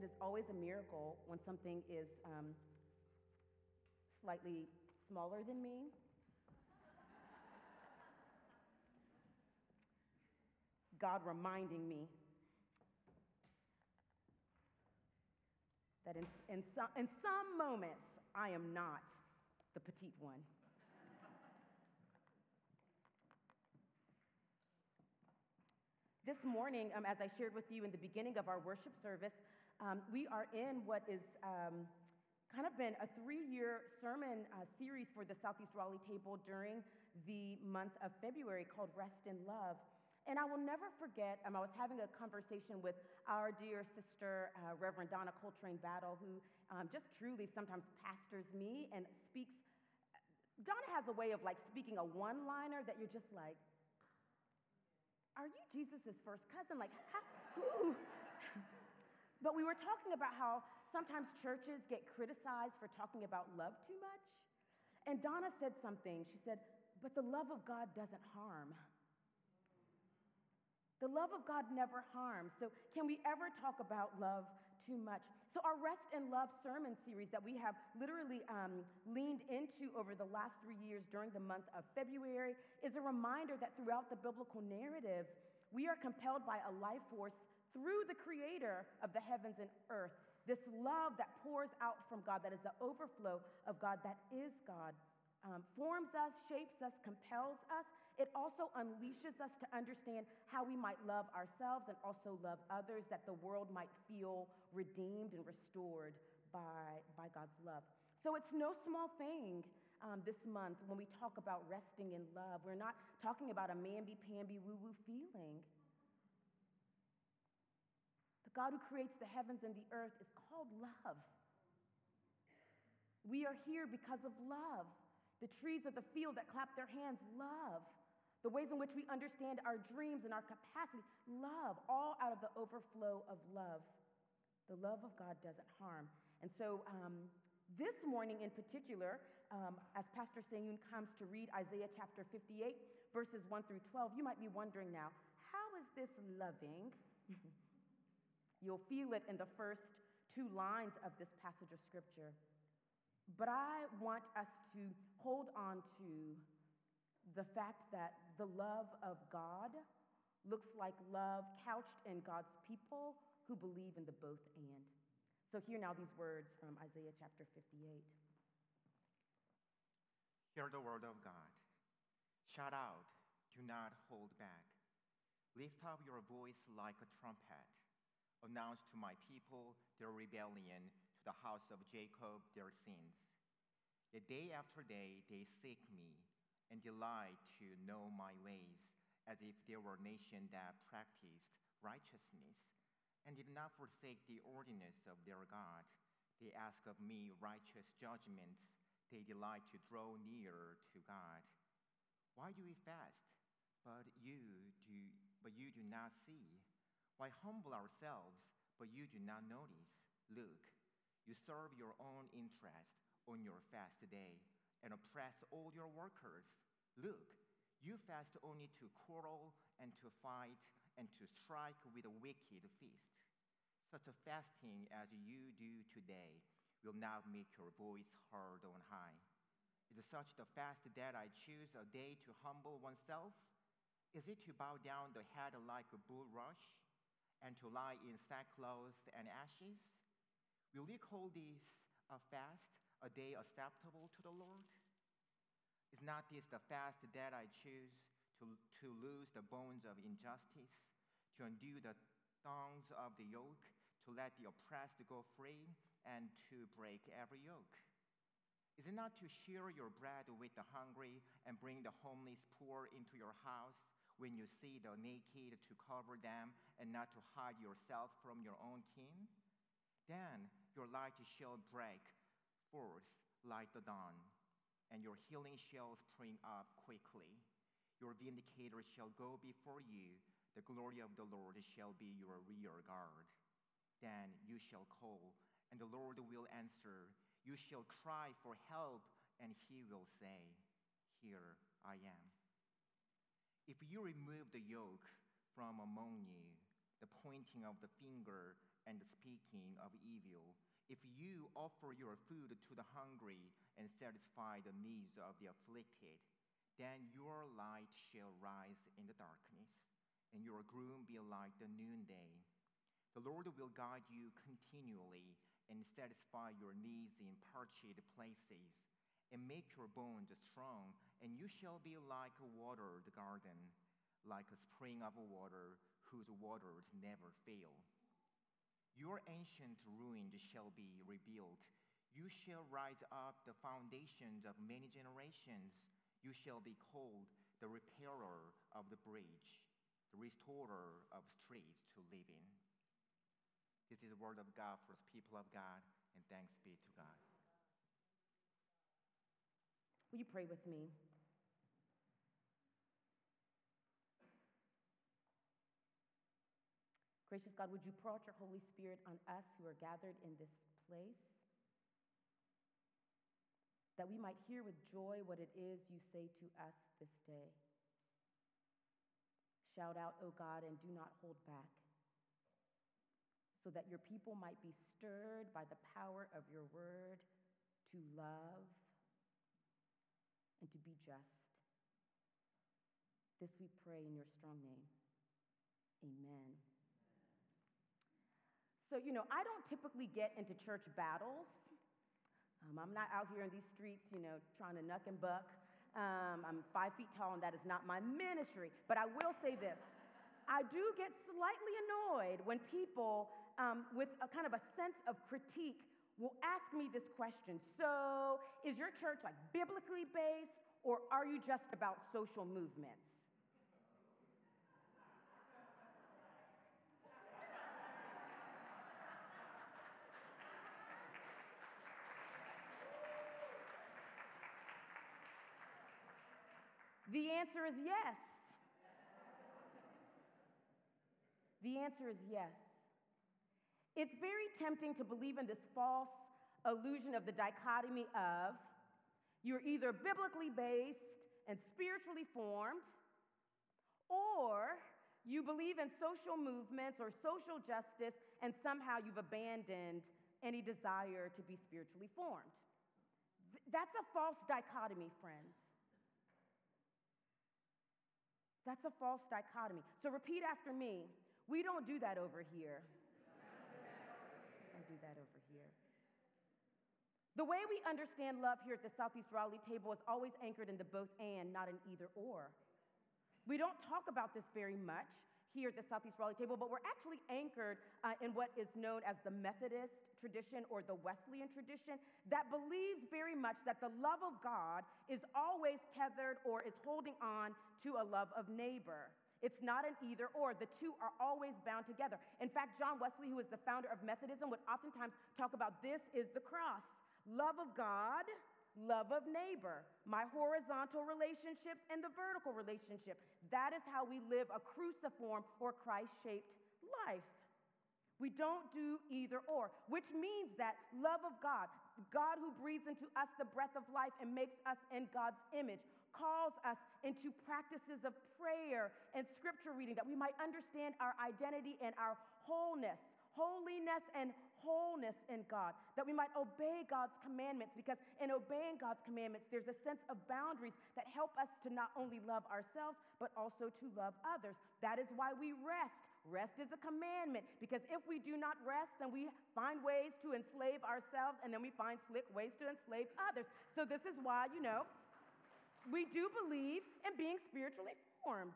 it is always a miracle when something is um, slightly smaller than me. God reminding me that in, in, some, in some moments I am not the petite one. This morning, um, as I shared with you in the beginning of our worship service, um, we are in what is um, kind of been a three year sermon uh, series for the Southeast Raleigh table during the month of February called Rest in Love. And I will never forget, um, I was having a conversation with our dear sister, uh, Reverend Donna Coltrane Battle, who um, just truly sometimes pastors me and speaks. Donna has a way of like speaking a one liner that you're just like, are you Jesus' first cousin? Like, who? but we were talking about how sometimes churches get criticized for talking about love too much. And Donna said something. She said, But the love of God doesn't harm. The love of God never harms. So, can we ever talk about love too much? So, our Rest and Love sermon series that we have literally um, leaned into over the last three years during the month of February is a reminder that throughout the biblical narratives, we are compelled by a life force through the creator of the heavens and earth. This love that pours out from God, that is the overflow of God, that is God um, forms us, shapes us, compels us. It also unleashes us to understand how we might love ourselves and also love others, that the world might feel redeemed and restored by, by God's love. So it's no small thing um, this month when we talk about resting in love. We're not talking about a mamby pamby woo woo feeling. The God who creates the heavens and the earth is called love. We are here because of love. The trees of the field that clap their hands, love. The ways in which we understand our dreams and our capacity, love, all out of the overflow of love. The love of God doesn't harm. And so, um, this morning in particular, um, as Pastor Sayun comes to read Isaiah chapter 58, verses 1 through 12, you might be wondering now, how is this loving? You'll feel it in the first two lines of this passage of scripture. But I want us to hold on to the fact that the love of God looks like love couched in God's people who believe in the both and. So, hear now these words from Isaiah chapter 58. Hear the word of God. Shout out, do not hold back. Lift up your voice like a trumpet. Announce to my people their rebellion to the house of Jacob their sins. The day after day they seek me and delight to know my ways, as if they were a nation that practiced righteousness and did not forsake the ordinance of their God. They ask of me righteous judgments. They delight to draw near to God. Why do we fast? But you do, but you do not see. Why humble ourselves? But you do not notice. Look, you serve your own interest on your fast day and oppress all your workers. Look, you fast only to quarrel and to fight and to strike with a wicked fist. Such a fasting as you do today will not make your voice heard on high. Is such the fast that I choose a day to humble oneself? Is it to bow down the head like a bulrush and to lie in sackcloth and ashes? Will you call this a fast, a day acceptable to the Lord? Is not this the fast that I choose to, to loose the bones of injustice, to undo the thongs of the yoke, to let the oppressed go free, and to break every yoke? Is it not to share your bread with the hungry and bring the homeless poor into your house when you see the naked to cover them and not to hide yourself from your own kin? Then your light shall break forth like the dawn, and your healing shall spring up quickly. Your vindicator shall go before you, the glory of the Lord shall be your rear guard. Then you shall call, and the Lord will answer. You shall cry for help, and he will say, Here I am. If you remove the yoke from among you, the pointing of the finger, and the speaking of evil. If you offer your food to the hungry and satisfy the needs of the afflicted, then your light shall rise in the darkness, and your gloom be like the noonday. The Lord will guide you continually and satisfy your needs in parched places, and make your bones strong, and you shall be like a watered garden, like a spring of water whose waters never fail. Your ancient ruins shall be rebuilt. You shall rise up the foundations of many generations. You shall be called the repairer of the bridge, the restorer of streets to live in. This is the word of God for the people of God, and thanks be to God. Will you pray with me? Gracious God, would you pour out your Holy Spirit on us who are gathered in this place? That we might hear with joy what it is you say to us this day. Shout out, O God, and do not hold back, so that your people might be stirred by the power of your word to love and to be just. This we pray in your strong name. Amen. So, you know, I don't typically get into church battles. Um, I'm not out here in these streets, you know, trying to nuck and buck. Um, I'm five feet tall, and that is not my ministry. But I will say this I do get slightly annoyed when people, um, with a kind of a sense of critique, will ask me this question So, is your church like biblically based, or are you just about social movements? The answer is yes. The answer is yes. It's very tempting to believe in this false illusion of the dichotomy of you're either biblically based and spiritually formed, or you believe in social movements or social justice, and somehow you've abandoned any desire to be spiritually formed. That's a false dichotomy, friends. That's a false dichotomy. So repeat after me. We don't do that over here. Don't do that over here. The way we understand love here at the Southeast Raleigh table is always anchored in the both and, not an either or. We don't talk about this very much here at the Southeast Raleigh table, but we're actually anchored uh, in what is known as the Methodist tradition or the Wesleyan tradition that believes very much that the love of God is always tethered or is holding on to a love of neighbor. It's not an either or. The two are always bound together. In fact, John Wesley, who is the founder of Methodism, would oftentimes talk about this is the cross love of God love of neighbor, my horizontal relationships and the vertical relationship. That is how we live a cruciform or Christ shaped life. We don't do either or, which means that love of God, God who breathes into us the breath of life and makes us in God's image, calls us into practices of prayer and scripture reading that we might understand our identity and our wholeness, holiness and wholeness in God, that we might obey God's commandments, because in obeying God's commandments, there's a sense of boundaries that help us to not only love ourselves, but also to love others. That is why we rest. Rest is a commandment, because if we do not rest, then we find ways to enslave ourselves, and then we find slick ways to enslave others. So, this is why, you know, we do believe in being spiritually formed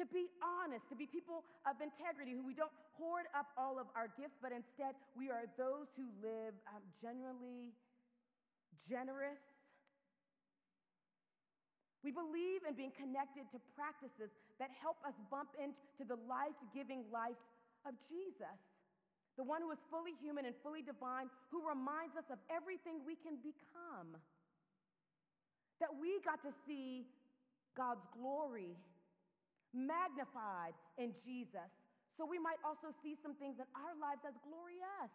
to be honest, to be people of integrity, who we don't hoard up all of our gifts, but instead we are those who live um, genuinely generous. We believe in being connected to practices that help us bump into the life giving life of Jesus, the one who is fully human and fully divine, who reminds us of everything we can become. That we got to see God's glory magnified in Jesus, so we might also see some things in our lives as glorious.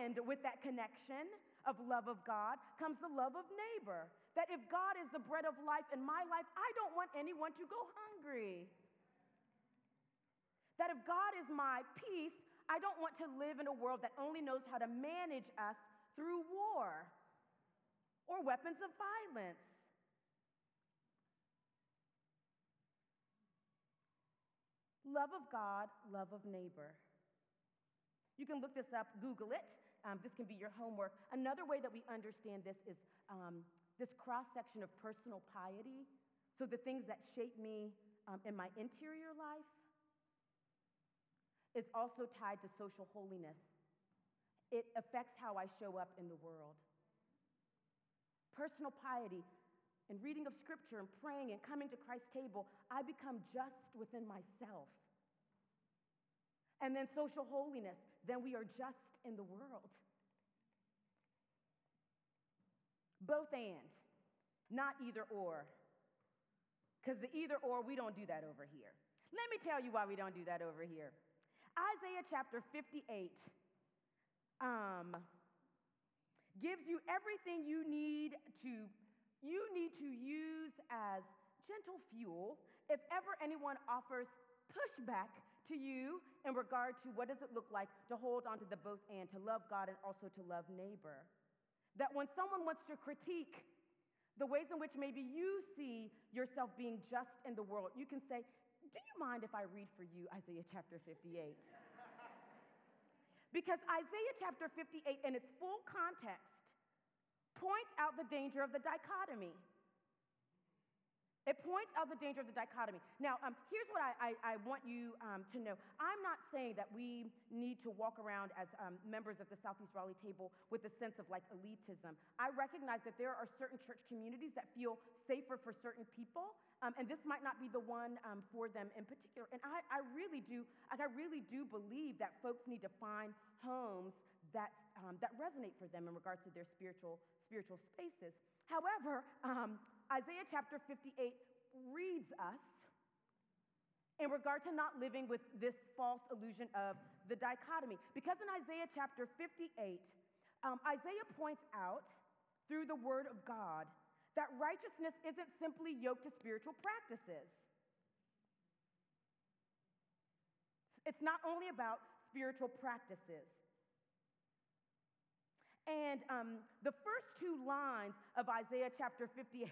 And with that connection of love of God comes the love of neighbor. That if God is the bread of life in my life, I don't want anyone to go hungry. That if God is my peace, I don't want to live in a world that only knows how to manage us through war or weapons of violence. Love of God, love of neighbor. You can look this up, Google it. Um, this can be your homework. Another way that we understand this is um, this cross section of personal piety. So, the things that shape me um, in my interior life is also tied to social holiness. It affects how I show up in the world. Personal piety and reading of scripture and praying and coming to Christ's table, I become just within myself. And then social holiness, then we are just in the world. Both and, not either or. Because the either or, we don't do that over here. Let me tell you why we don't do that over here. Isaiah chapter 58 um, gives you everything you need to you need to use as gentle fuel if ever anyone offers pushback to you in regard to what does it look like to hold on to the both and to love God and also to love neighbor. That when someone wants to critique the ways in which maybe you see yourself being just in the world, you can say, Do you mind if I read for you Isaiah chapter 58? Because Isaiah chapter 58, in its full context, points out the danger of the dichotomy. It points out the danger of the dichotomy. Now, um, here's what I, I, I want you um, to know. I'm not saying that we need to walk around as um, members of the Southeast Raleigh table with a sense of like elitism. I recognize that there are certain church communities that feel safer for certain people, um, and this might not be the one um, for them in particular. And I, I really do, like, I really do believe that folks need to find homes that, um, that resonate for them in regards to their spiritual, spiritual spaces. However, Isaiah chapter 58 reads us in regard to not living with this false illusion of the dichotomy. Because in Isaiah chapter 58, um, Isaiah points out through the word of God that righteousness isn't simply yoked to spiritual practices. It's not only about spiritual practices. And um, the first two lines of Isaiah chapter 58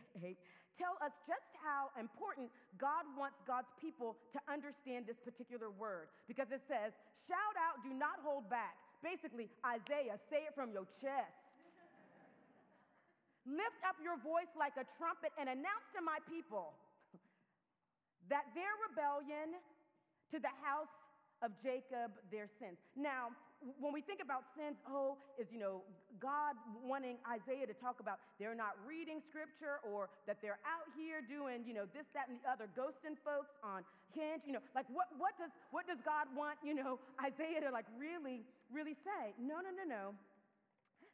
tell us just how important God wants God's people to understand this particular word. Because it says, shout out, do not hold back. Basically, Isaiah, say it from your chest. Lift up your voice like a trumpet and announce to my people that their rebellion to the house of Jacob their sins. Now, when we think about sins, oh, is, you know, God wanting Isaiah to talk about they're not reading scripture or that they're out here doing, you know, this, that, and the other, ghosting folks on Hinge, you know, like what, what, does, what does God want, you know, Isaiah to like really, really say? No, no, no, no.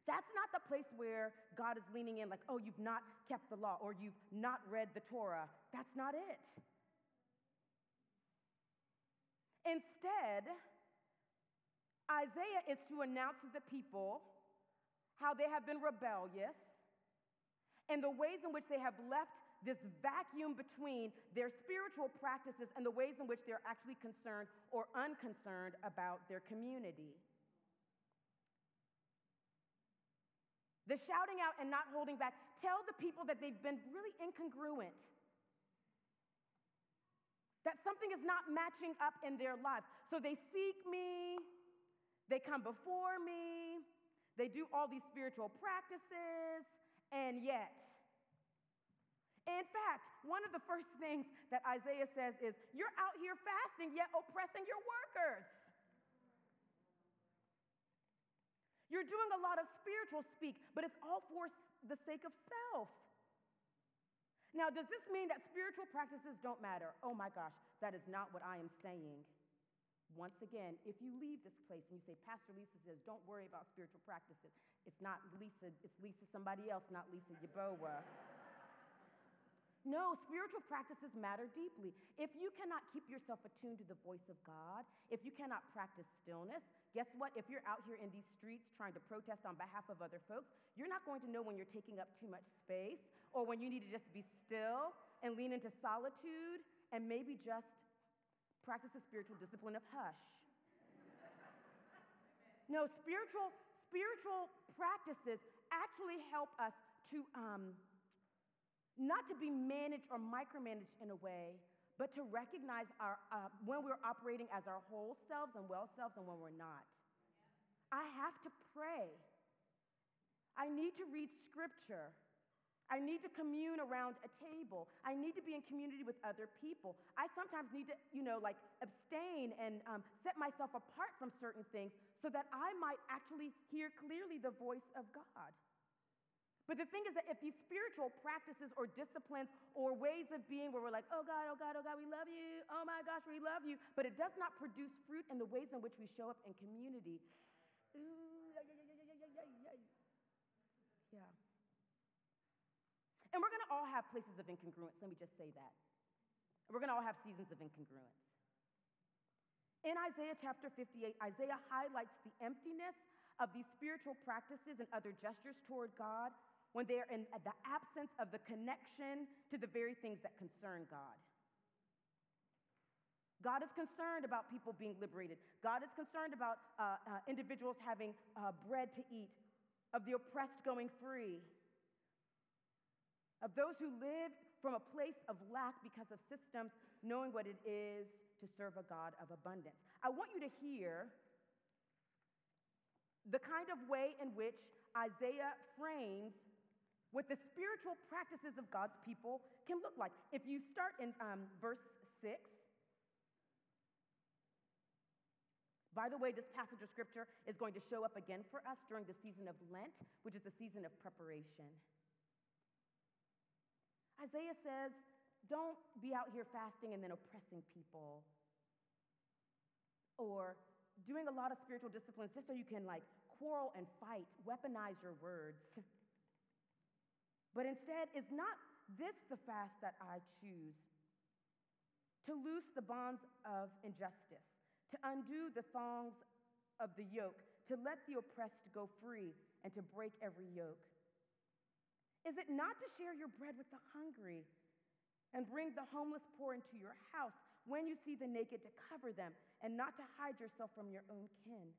That's not the place where God is leaning in, like, oh, you've not kept the law or you've not read the Torah. That's not it. Instead, Isaiah is to announce to the people how they have been rebellious and the ways in which they have left this vacuum between their spiritual practices and the ways in which they're actually concerned or unconcerned about their community. The shouting out and not holding back tell the people that they've been really incongruent that something is not matching up in their lives. So they seek me, they come before me, they do all these spiritual practices, and yet, in fact, one of the first things that Isaiah says is, You're out here fasting, yet oppressing your workers. You're doing a lot of spiritual speak, but it's all for the sake of self. Now, does this mean that spiritual practices don't matter? Oh my gosh, that is not what I am saying. Once again, if you leave this place and you say, Pastor Lisa says, don't worry about spiritual practices, it's not Lisa, it's Lisa somebody else, not Lisa Yebuah. No, spiritual practices matter deeply. If you cannot keep yourself attuned to the voice of God, if you cannot practice stillness, guess what? If you're out here in these streets trying to protest on behalf of other folks, you're not going to know when you're taking up too much space or when you need to just be still and lean into solitude and maybe just practice the spiritual discipline of hush. No, spiritual, spiritual practices actually help us to um, not to be managed or micromanaged in a way, but to recognize our, uh, when we're operating as our whole selves and well selves and when we're not. I have to pray. I need to read scripture. I need to commune around a table. I need to be in community with other people. I sometimes need to, you know, like abstain and um, set myself apart from certain things so that I might actually hear clearly the voice of God. But the thing is that if these spiritual practices or disciplines or ways of being where we're like, oh God, oh God, oh God, we love you, oh my gosh, we love you, but it does not produce fruit in the ways in which we show up in community, ooh, And we're to all have places of incongruence. Let me just say that. We're to all have seasons of incongruence. In Isaiah chapter 58, Isaiah highlights the emptiness of these spiritual practices and other gestures toward God when they are in the absence of the connection to the very things that concern God. God is concerned about people being liberated. God is concerned about uh, uh, individuals having uh, bread to eat, of the oppressed going free, of those who live from a place of lack because of systems, knowing what it is to serve a God of abundance. I want you to hear the kind of way in which Isaiah frames what the spiritual practices of God's people can look like. If you start in um, verse 6, by the way, this passage of scripture is going to show up again for us during the season of Lent, which is a season of preparation. Isaiah says, don't be out here fasting and then oppressing people or doing a lot of spiritual disciplines just so you can like quarrel and fight, weaponize your words. but instead, is not this the fast that I choose? To loose the bonds of injustice, to undo the thongs of the yoke, to let the oppressed go free, and to break every yoke. Is it not to share your bread with the hungry and bring the homeless poor into your house when you see the naked to cover them and not to hide yourself from your own kin?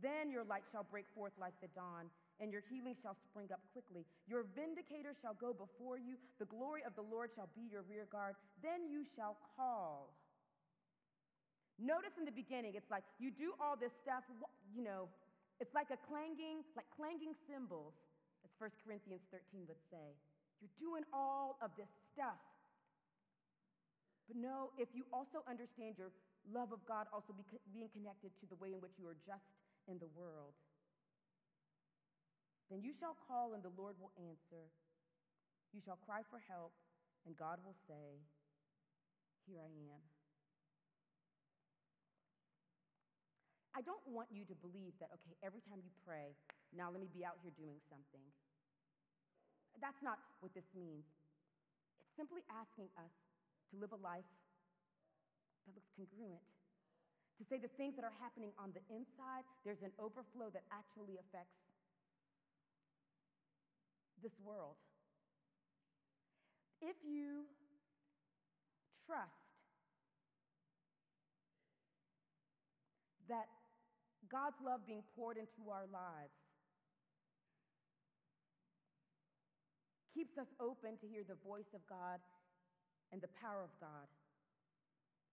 Then your light shall break forth like the dawn, and your healing shall spring up quickly. Your vindicator shall go before you, the glory of the Lord shall be your rear guard. Then you shall call. Notice in the beginning, it's like you do all this stuff, you know, it's like a clanging, like clanging cymbals as 1 Corinthians 13 would say. You're doing all of this stuff. But no, if you also understand your love of God also be, being connected to the way in which you are just in the world, then you shall call and the Lord will answer. You shall cry for help, and God will say, Here I am. I don't want you to believe that, okay, every time you pray, now let me be out here doing something. That's not what this means. It's simply asking us to live a life that looks congruent. To say the things that are happening on the inside, there's an overflow that actually affects this world. If you trust that God's love being poured into our lives keeps us open to hear the voice of God and the power of God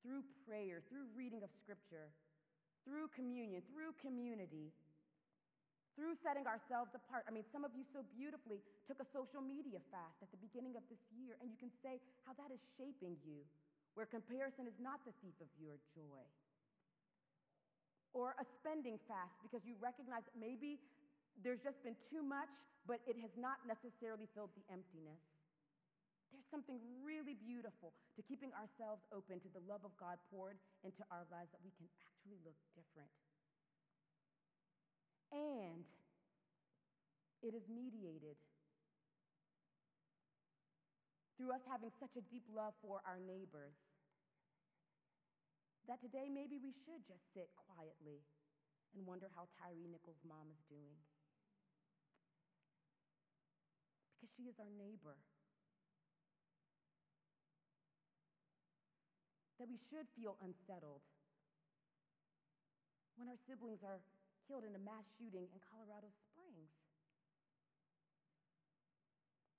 through prayer, through reading of scripture, through communion, through community, through setting ourselves apart. I mean, some of you so beautifully took a social media fast at the beginning of this year, and you can say how that is shaping you, where comparison is not the thief of your joy. Or a spending fast because you recognize that maybe there's just been too much, but it has not necessarily filled the emptiness. There's something really beautiful to keeping ourselves open to the love of God poured into our lives that we can actually look different. And it is mediated through us having such a deep love for our neighbors that today maybe we should just sit quietly and wonder how Tyre Nichols' mom is doing. because she is our neighbor. that we should feel unsettled when our siblings are killed in a mass shooting in Colorado Springs.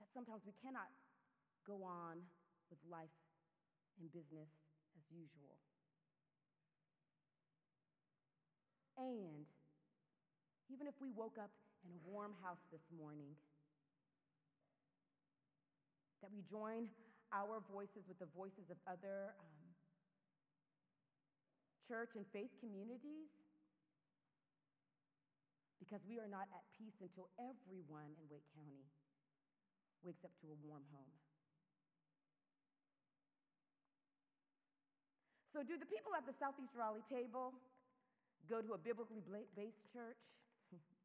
That sometimes we cannot go on with life and business as usual. And even if we woke up in a warm house this morning, that we join our voices with the voices of other um, church and faith communities because we are not at peace until everyone in Wake County wakes up to a warm home. So, do the people at the Southeast Raleigh table go to a biblically based church?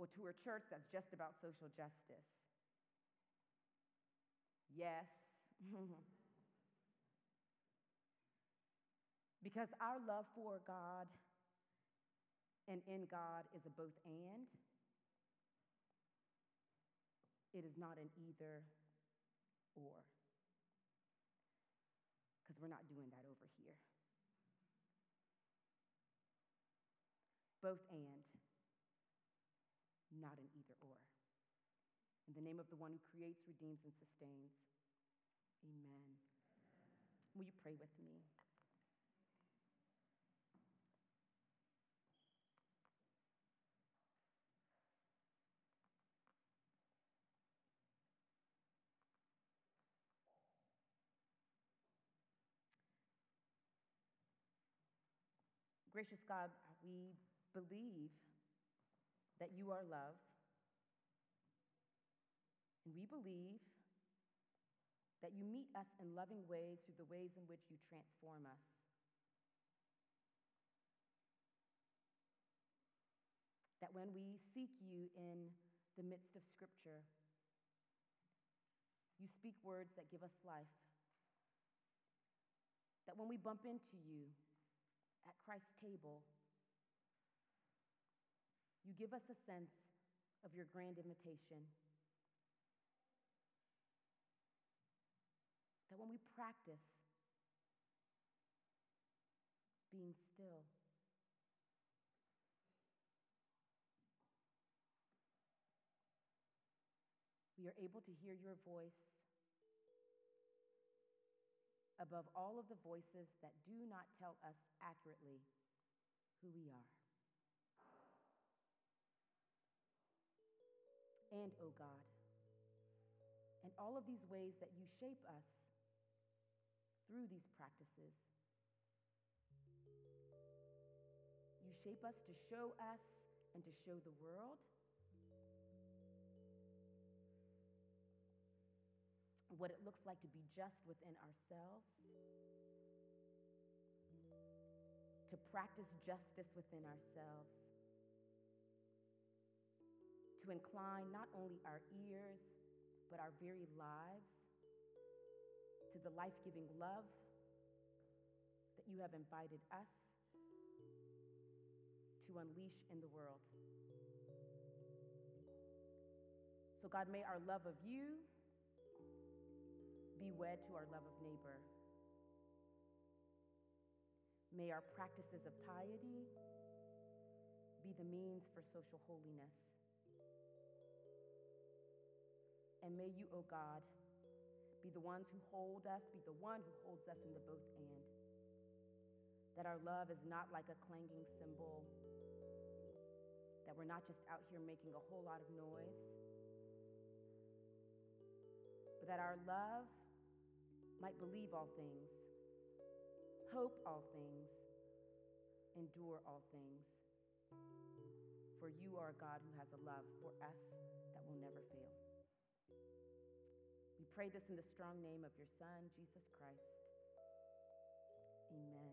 or to a church that's just about social justice? Yes. because our love for God and in God is a both and. It is not an either or. Because we're not doing that over here. Both and not an either or. In the name of the one who creates, redeems, and sustains. Amen. Will you pray with me? Gracious God, we believe that you are love. We believe that you meet us in loving ways through the ways in which you transform us. That when we seek you in the midst of Scripture, you speak words that give us life. That when we bump into you at Christ's table, you give us a sense of your grand invitation. When we practice being still, we are able to hear your voice above all of the voices that do not tell us accurately who we are. and, O oh God, and all of these ways that you shape us through these practices. You shape us to show us and to show the world what it looks like to be just within ourselves, to practice justice within ourselves to incline not only our ears, but our very lives to the life giving love that you have invited us to unleash in the world. So, God, may our love of you be wed to our love of neighbor. May our practices of piety be the means for social holiness. And may you, O oh God, be the ones who hold us, be the one who holds us in the both and. That our love is not like a clanging cymbal, that we're not just out here making a whole lot of noise, but that our love might believe all things, hope all things, endure all things. For you are a God who has a love for us that will never fail. Pray this in the strong name of your Son, Jesus Christ. Amen.